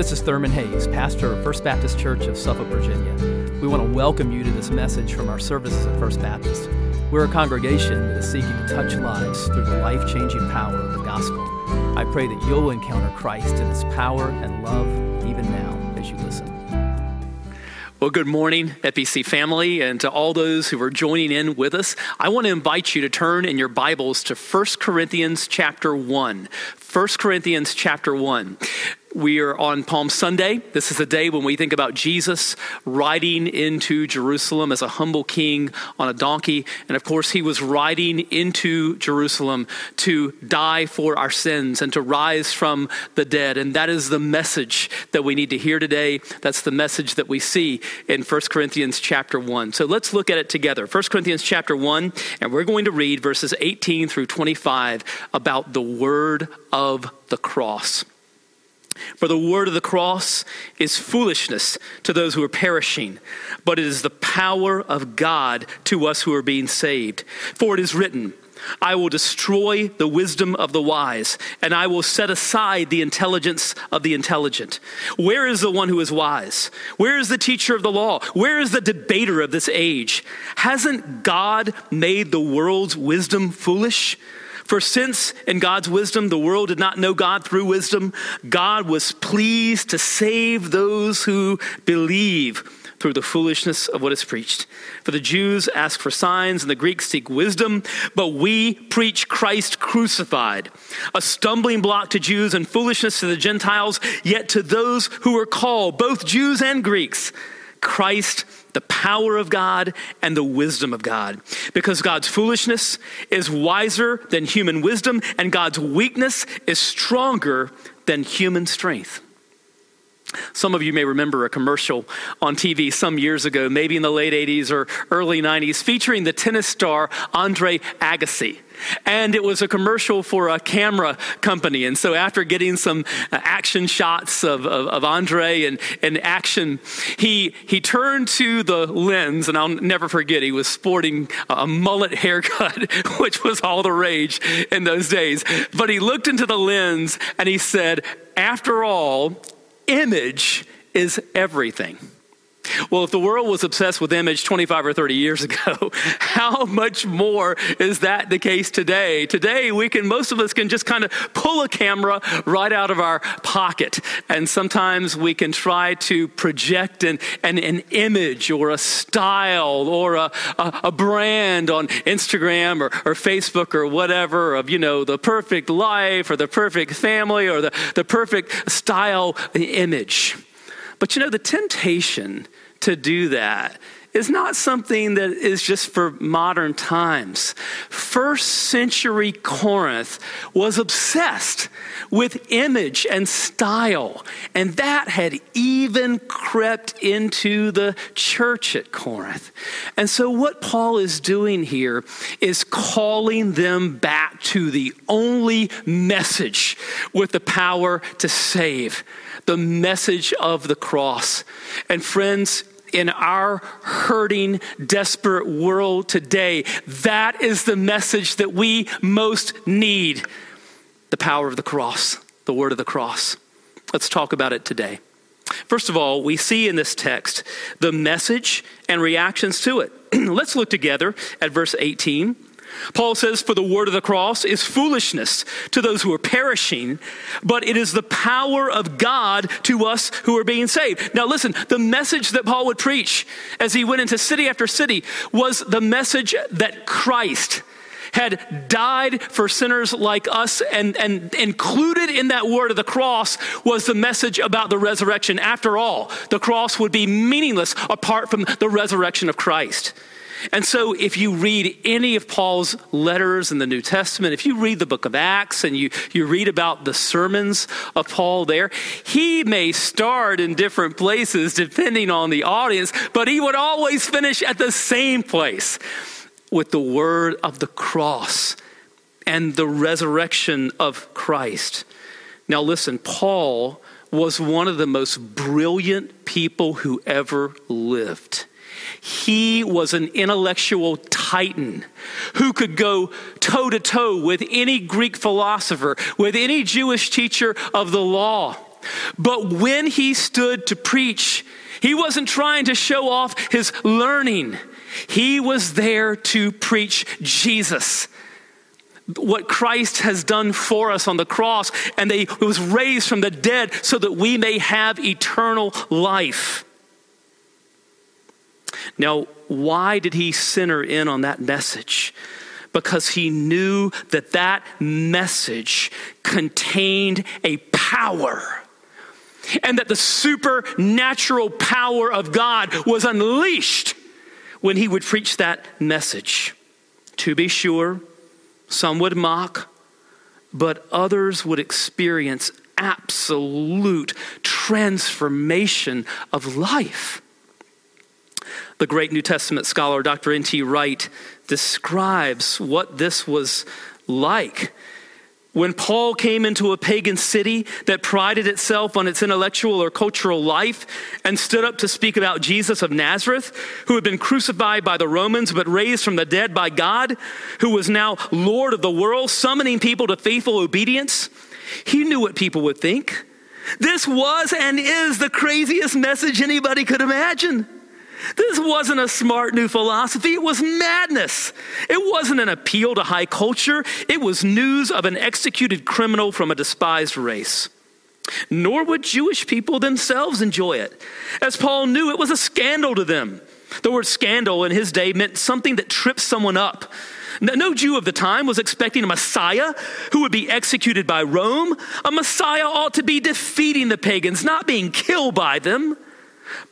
This is Thurman Hayes, pastor of First Baptist Church of Suffolk, Virginia. We want to welcome you to this message from our services at First Baptist. We're a congregation that is seeking to touch lives through the life changing power of the gospel. I pray that you'll encounter Christ in his power and love even now as you listen. Well, good morning, FBC family, and to all those who are joining in with us. I want to invite you to turn in your Bibles to 1 Corinthians chapter 1. 1 Corinthians chapter 1. We are on Palm Sunday. This is the day when we think about Jesus riding into Jerusalem as a humble king on a donkey. And of course, he was riding into Jerusalem to die for our sins and to rise from the dead. And that is the message that we need to hear today. That's the message that we see in 1 Corinthians chapter 1. So let's look at it together. 1 Corinthians chapter 1, and we're going to read verses 18 through 25 about the word of the cross. For the word of the cross is foolishness to those who are perishing, but it is the power of God to us who are being saved. For it is written, I will destroy the wisdom of the wise, and I will set aside the intelligence of the intelligent. Where is the one who is wise? Where is the teacher of the law? Where is the debater of this age? Hasn't God made the world's wisdom foolish? For since in God's wisdom the world did not know God through wisdom, God was pleased to save those who believe through the foolishness of what is preached. For the Jews ask for signs and the Greeks seek wisdom, but we preach Christ crucified, a stumbling block to Jews and foolishness to the Gentiles, yet to those who are called, both Jews and Greeks, Christ the power of God and the wisdom of God. Because God's foolishness is wiser than human wisdom, and God's weakness is stronger than human strength. Some of you may remember a commercial on TV some years ago, maybe in the late 80s or early 90s, featuring the tennis star Andre Agassi. And it was a commercial for a camera company. And so, after getting some uh, action shots of, of, of Andre and, and action, he, he turned to the lens, and I'll never forget, he was sporting a mullet haircut, which was all the rage in those days. But he looked into the lens and he said, After all, image is everything. Well, if the world was obsessed with image 25 or 30 years ago, how much more is that the case today? Today, we can, most of us can just kind of pull a camera right out of our pocket. And sometimes we can try to project an, an, an image or a style or a, a, a brand on Instagram or, or Facebook or whatever of, you know, the perfect life or the perfect family or the, the perfect style image. But you know, the temptation to do that is not something that is just for modern times. First century Corinth was obsessed with image and style, and that had even crept into the church at Corinth. And so, what Paul is doing here is calling them back to the only message with the power to save the message of the cross. And friends, in our hurting, desperate world today, that is the message that we most need the power of the cross, the word of the cross. Let's talk about it today. First of all, we see in this text the message and reactions to it. Let's look together at verse 18. Paul says, For the word of the cross is foolishness to those who are perishing, but it is the power of God to us who are being saved. Now, listen, the message that Paul would preach as he went into city after city was the message that Christ had died for sinners like us, and, and included in that word of the cross was the message about the resurrection. After all, the cross would be meaningless apart from the resurrection of Christ. And so, if you read any of Paul's letters in the New Testament, if you read the book of Acts and you, you read about the sermons of Paul there, he may start in different places depending on the audience, but he would always finish at the same place with the word of the cross and the resurrection of Christ. Now, listen, Paul was one of the most brilliant people who ever lived. He was an intellectual titan who could go toe to toe with any Greek philosopher, with any Jewish teacher of the law. But when he stood to preach, he wasn't trying to show off his learning. He was there to preach Jesus. What Christ has done for us on the cross, and they was raised from the dead so that we may have eternal life. Now, why did he center in on that message? Because he knew that that message contained a power and that the supernatural power of God was unleashed when he would preach that message. To be sure, some would mock, but others would experience absolute transformation of life. The great New Testament scholar Dr. N.T. Wright describes what this was like when Paul came into a pagan city that prided itself on its intellectual or cultural life and stood up to speak about Jesus of Nazareth, who had been crucified by the Romans but raised from the dead by God, who was now Lord of the world, summoning people to faithful obedience, he knew what people would think. This was and is the craziest message anybody could imagine. This wasn't a smart new philosophy, it was madness. It wasn't an appeal to high culture, it was news of an executed criminal from a despised race. Nor would Jewish people themselves enjoy it, as Paul knew it was a scandal to them. The word scandal in his day meant something that trips someone up. No Jew of the time was expecting a Messiah who would be executed by Rome. A Messiah ought to be defeating the pagans, not being killed by them.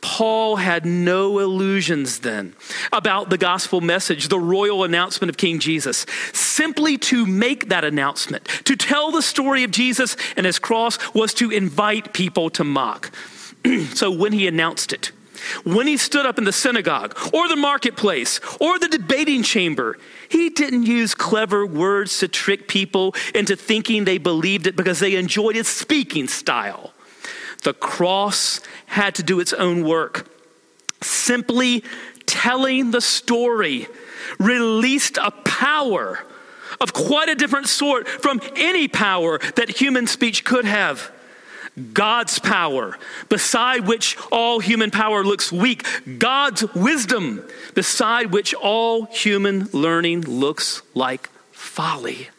Paul had no illusions then about the gospel message, the royal announcement of King Jesus. Simply to make that announcement, to tell the story of Jesus and his cross, was to invite people to mock. so when he announced it, when he stood up in the synagogue or the marketplace or the debating chamber, he didn't use clever words to trick people into thinking they believed it because they enjoyed his speaking style. The cross had to do its own work. Simply telling the story released a power of quite a different sort from any power that human speech could have. God's power, beside which all human power looks weak. God's wisdom, beside which all human learning looks like folly.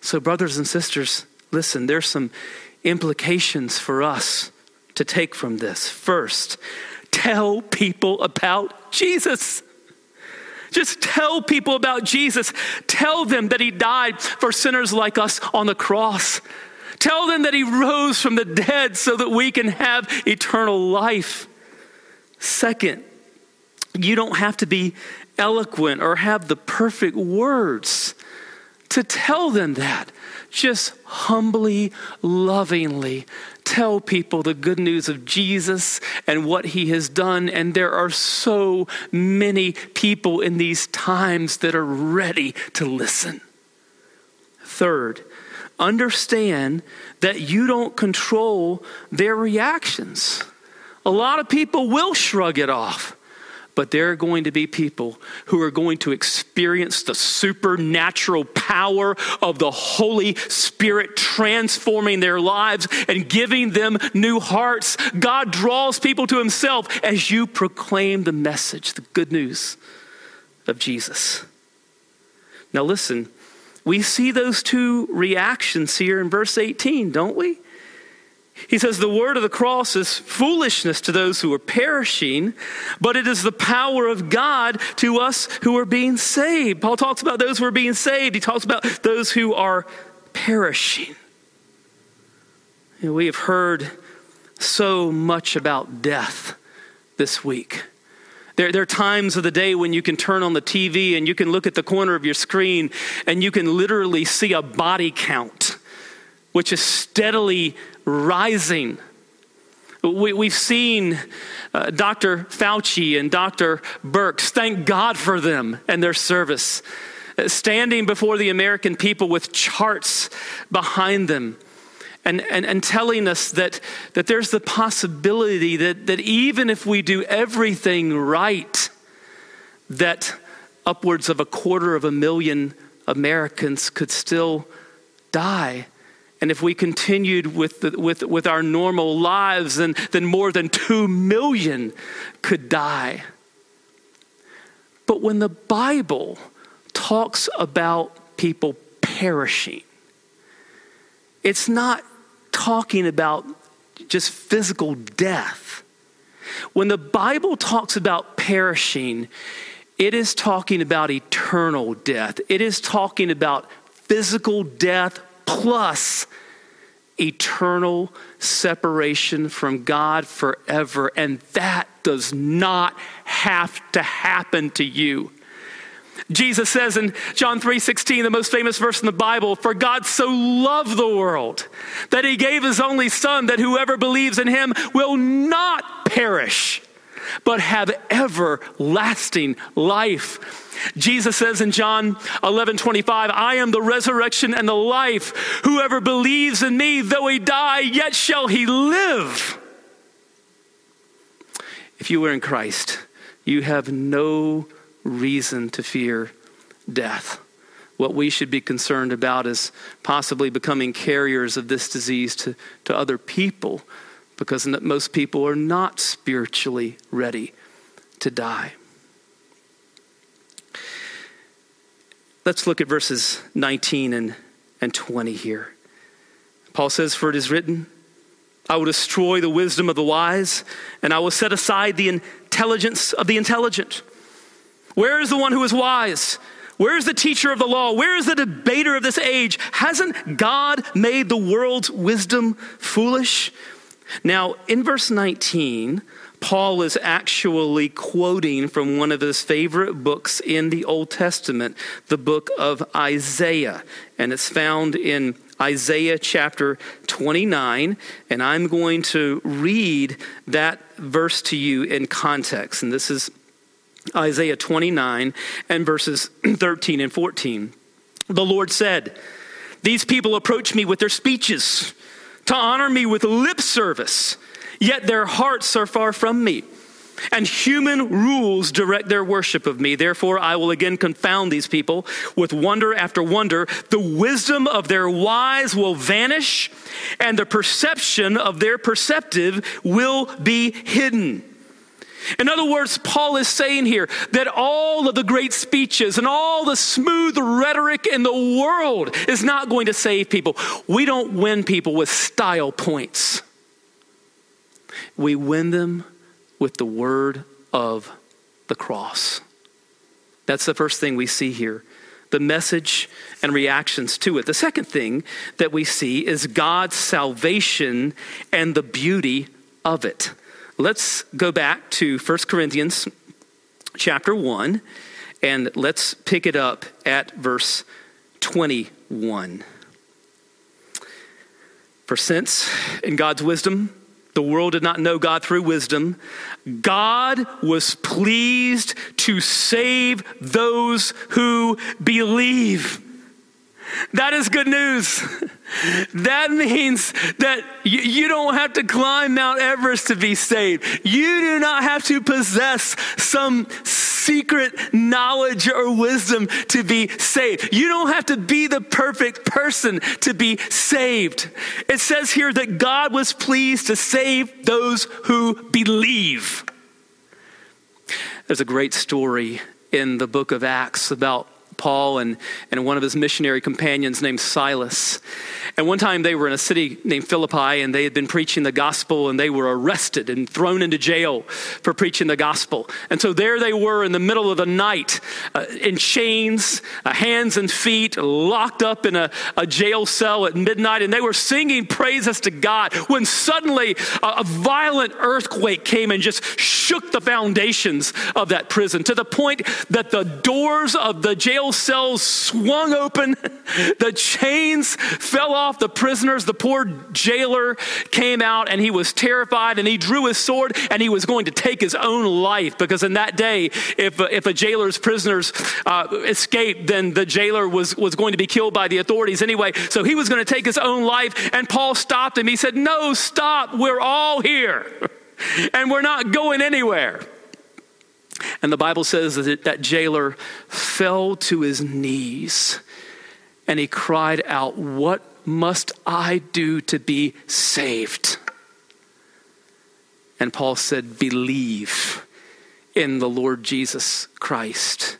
So, brothers and sisters, listen, there's some implications for us to take from this. First, tell people about Jesus. Just tell people about Jesus. Tell them that he died for sinners like us on the cross. Tell them that he rose from the dead so that we can have eternal life. Second, you don't have to be eloquent or have the perfect words to tell them that just humbly, lovingly tell people the good news of Jesus and what he has done. And there are so many people in these times that are ready to listen. Third, understand that you don't control their reactions. A lot of people will shrug it off but there are going to be people who are going to experience the supernatural power of the Holy Spirit transforming their lives and giving them new hearts. God draws people to Himself as you proclaim the message, the good news of Jesus. Now, listen, we see those two reactions here in verse 18, don't we? He says, The word of the cross is foolishness to those who are perishing, but it is the power of God to us who are being saved. Paul talks about those who are being saved, he talks about those who are perishing. Know, we have heard so much about death this week. There, there, are times of the day when you can turn on the TV and you can look at the corner of your screen and you can literally see a body count, which is steadily rising. We, have seen uh, Dr. Fauci and Dr. Birx, thank God for them and their service, uh, standing before the American people with charts behind them. And, and, and telling us that, that there's the possibility that, that even if we do everything right, that upwards of a quarter of a million Americans could still die And if we continued with, the, with, with our normal lives, then, then more than two million could die. But when the Bible talks about people perishing, it's not talking about just physical death. When the Bible talks about perishing, it is talking about eternal death. It is talking about physical death plus eternal separation from God forever. And that does not have to happen to you. Jesus says in John 3:16, the most famous verse in the Bible, "For God so loved the world that he gave his only son that whoever believes in him will not perish, but have everlasting life." Jesus says in John 11 25, I am the resurrection and the life. Whoever believes in me, though he die, yet shall he live. If you are in Christ, you have no reason to fear death. What we should be concerned about is possibly becoming carriers of this disease to, to other people because most people are not spiritually ready to die. Let's look at verses 19 and, and 20 here. Paul says, For it is written, I will destroy the wisdom of the wise, and I will set aside the intelligence of the intelligent. Where is the one who is wise? Where is the teacher of the law? Where is the debater of this age? Hasn't God made the world's wisdom foolish? Now, in verse 19, Paul is actually quoting from one of his favorite books in the Old Testament, the book of Isaiah. And it's found in Isaiah chapter 29. And I'm going to read that verse to you in context. And this is Isaiah 29 and verses 13 and 14. The Lord said, These people approach me with their speeches to honor me with lip service yet their hearts are far from me. And human rules direct their worship of me. Therefore, I will again confound these people with wonder after wonder. The wisdom of their wise will vanish, and the perception of their perceptive will be hidden. In other words, Paul is saying here that all of the great speeches and all the smooth rhetoric in the world is not going to save people. We don't win people with style points we win them with the word of the cross. That's the first thing we see here the message and reactions to it. The second thing that we see is God's salvation and the beauty of it. Let's go back to 1 Corinthians chapter 1 and let's pick it up at verse 21. For since in God's wisdom the world did not know God through wisdom. God was pleased to save those who believe. That is good news. That means that you, don't have to climb Mount Everest to be saved. You do not have to possess some secret knowledge or wisdom to be saved. You don't have to be the perfect person to be saved. It says here that God was pleased to save those who believe. There's a great story in the book of Acts about Paul and, and one of his missionary companions named Silas. And one time they were in a city named Philippi and they had been preaching the gospel and they were arrested and thrown into jail for preaching the gospel. And so there they were in the middle of the night uh, in chains, uh, hands and feet, locked up in a, a, jail cell at midnight. And they were singing praises to God when suddenly a, a violent earthquake came and just shook the foundations of that prison to the point that the doors of the jail jail cells swung open, the chains fell off the prisoners. The poor jailer came out and he was terrified and he drew his sword and he was going to take his own life because in that day, if, if a jailer's prisoners uh, escaped, then the jailer was, was going to be killed by the authorities anyway. So he was going to take his own life. And Paul stopped him. He said, No, stop. We're all here and we're not going anywhere. And the Bible says that that jailer fell to his knees and he cried out, What must I do to be saved? And Paul said, Believe in the Lord Jesus Christ,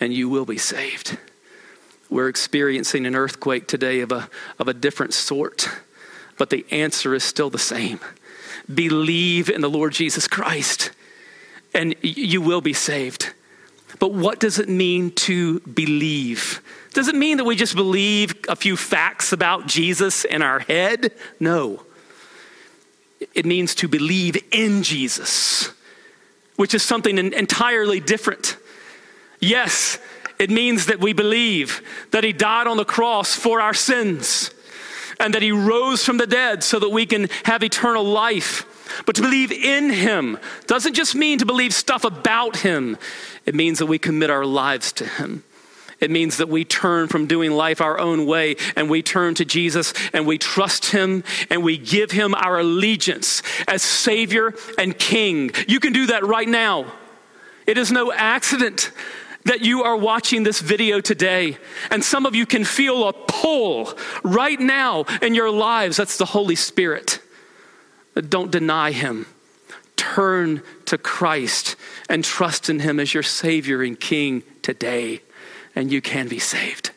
and you will be saved. We're experiencing an earthquake today of a, of a different sort, but the answer is still the same. Believe in the Lord Jesus Christ, and you will be saved. But what does it mean to believe? Does it mean that we just believe a few facts about Jesus in our head? No. It means to believe in Jesus, which is something entirely different. Yes, it means that we believe that He died on the cross for our sins and that He rose from the dead so that we can have eternal life. But to believe in Him doesn't just mean to believe stuff about Him, it means that we commit our lives to Him. It means that we turn from doing life our own way and we turn to Jesus and we trust Him and we give Him our allegiance as Savior and King. You can do that right now. It is no accident that you are watching this video today, and some of you can feel a pull right now in your lives. That's the Holy Spirit. Don't deny Him. Turn to Christ and trust in Him as your Savior and King today, and you can be saved.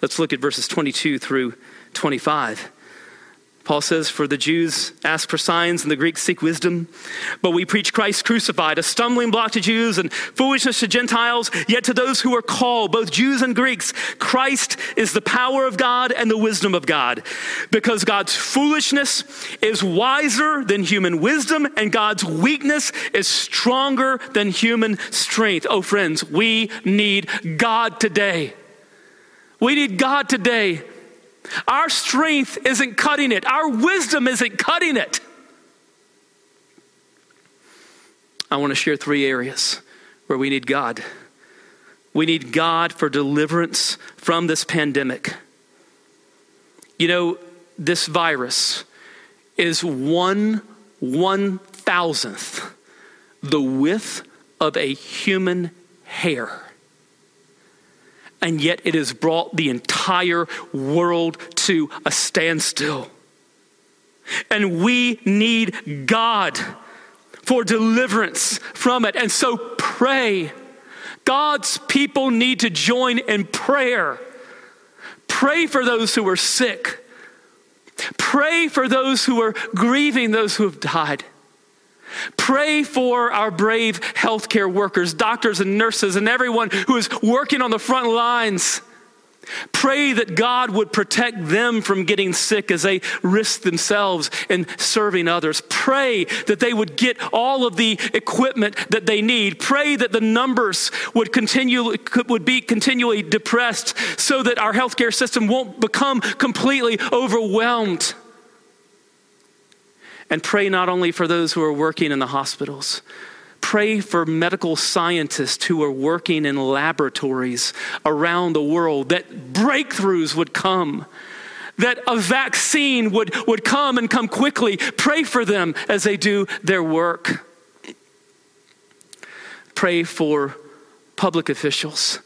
Let's look at verses 22 through 25. Paul says, For the Jews ask for signs and the Greeks seek wisdom, but we preach Christ crucified, a stumbling block to Jews and foolishness to Gentiles, yet to those who are called, both Jews and Greeks, Christ is the power of God and the wisdom of God. Because God's foolishness is wiser than human wisdom, and God's weakness is stronger than human strength. Oh, friends, we need God today. We need God today our strength isn't cutting it, our wisdom isn't cutting it. I want to share three areas where we need God. We need God for deliverance from this pandemic. You know, this virus is one one thousandth the width of a human hair and yet it has brought the entire world to a standstill. And we need God for deliverance from it. And so pray. God's people need to join in prayer. Pray for those who are sick. Pray for those who are grieving those who have died. Pray for our brave healthcare workers, doctors and nurses, and everyone who is working on the front lines. Pray that God would protect them from getting sick as they risk themselves in serving others. Pray that they would get all of the equipment that they need. Pray that the numbers would continue would be continually depressed so that our healthcare system won't become completely overwhelmed and pray not only for those who are working in the hospitals, pray for medical scientists who are working in laboratories around the world that breakthroughs would come that a vaccine would, would come and come quickly. Pray for them as they do their work. Pray for public officials.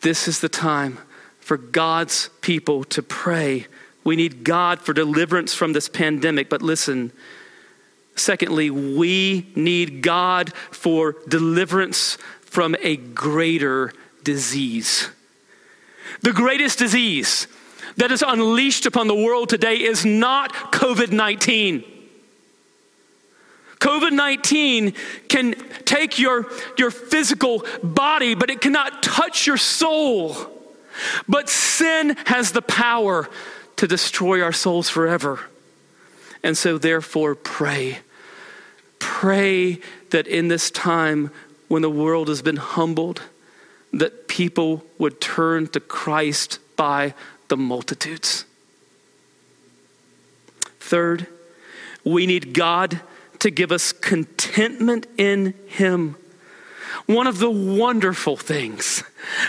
This is the time for God's people to pray we need God for deliverance from this pandemic. But listen, secondly, we need God for deliverance from a greater disease. The greatest disease that is unleashed upon the world today is not COVID 19. COVID 19 can take your, your physical body, but it cannot touch your soul. But sin has the power to destroy our souls forever. And so, therefore, pray. Pray that in this time when the world has been humbled, that people would turn to Christ by the multitudes. Third, we need God to give us contentment in Him. One of the wonderful things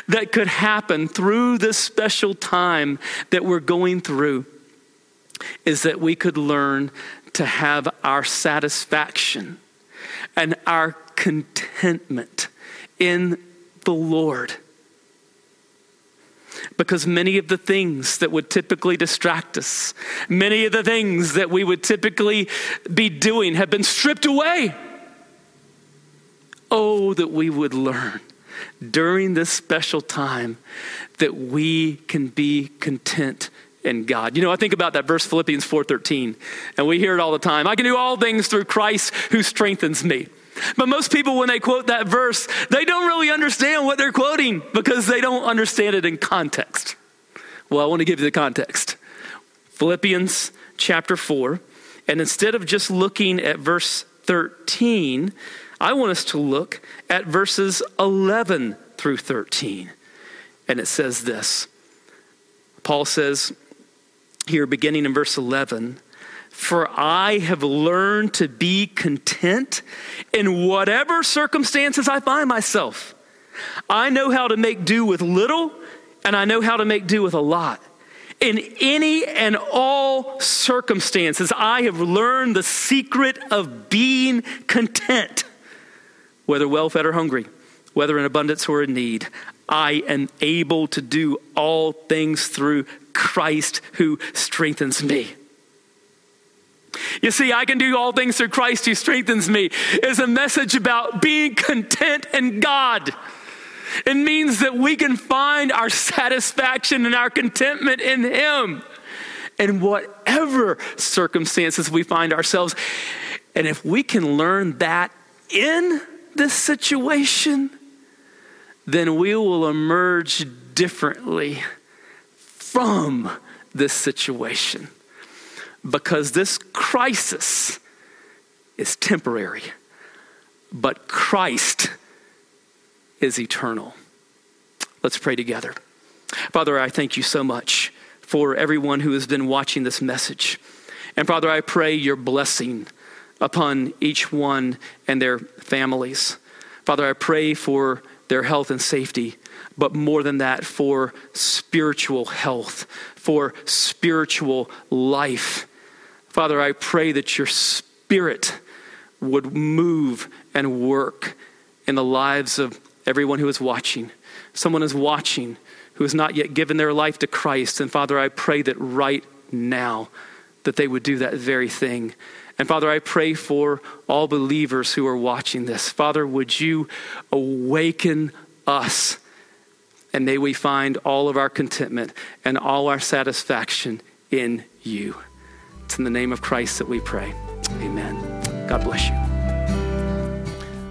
that could happen through this special time that we're going through is that we could learn to have our satisfaction and our contentment in the Lord. because many of the things that would typically distract us, many of the things that we would typically be doing have been stripped away. Oh, that we would learn during this special time that we can be content in God. You know, I think about that verse Philippians 4:13, and we hear it all the time. I can do all things through Christ who strengthens me. But most people, when they quote that verse, they don't really understand what they're quoting because they don't understand it in context. Well, I want to give you the context. Philippians chapter 4, and instead of just looking at verse 13, I want us to look at verses 11 through 13. And it says this Paul says here, beginning in verse 11, for I have learned to be content in whatever circumstances I find myself. I know how to make do with little, and I know how to make do with a lot. In any and all circumstances, I have learned the secret of being content, whether well fed or hungry, whether in abundance or in need. I am able to do all things through Christ who strengthens me. You see, I can do all things through Christ who strengthens me is a message about being content in God. It means that we can find our satisfaction and our contentment in Him in whatever circumstances we find ourselves. And if we can learn that in this situation, then we will emerge differently from this situation because this crisis is temporary, but Christ is eternal. Let's pray together. Father, I thank you so much for everyone who has been watching this message. And Father, I pray your blessing upon each one and their families. Father, I pray for their health and safety, but more than that, for spiritual health, for spiritual life Father, I pray that your spirit would move and work in the lives of everyone who is watching. Someone is watching who has not yet given their life to Christ. And Father, I pray that right now that they would do that very thing. And Father, I pray for all believers who are watching this. Father, would you awaken us? And may we find all of our contentment and all our satisfaction in you. It's in the name of Christ that we pray. Amen. God bless you.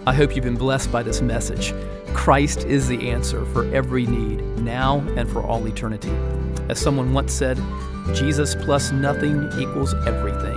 I hope you've been blessed by this message. Christ is the answer for every need, now and for all eternity. As someone once said, Jesus plus nothing equals everything,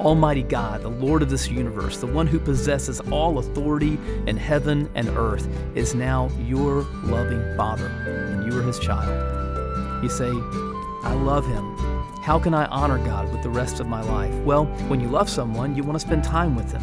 Almighty God, the Lord of this universe, the one who possesses all authority in heaven and earth, is now your loving Father, and you are his child. You say, I love him. How can I honor God with the rest of my life? Well, when you love someone, you want to spend time with them.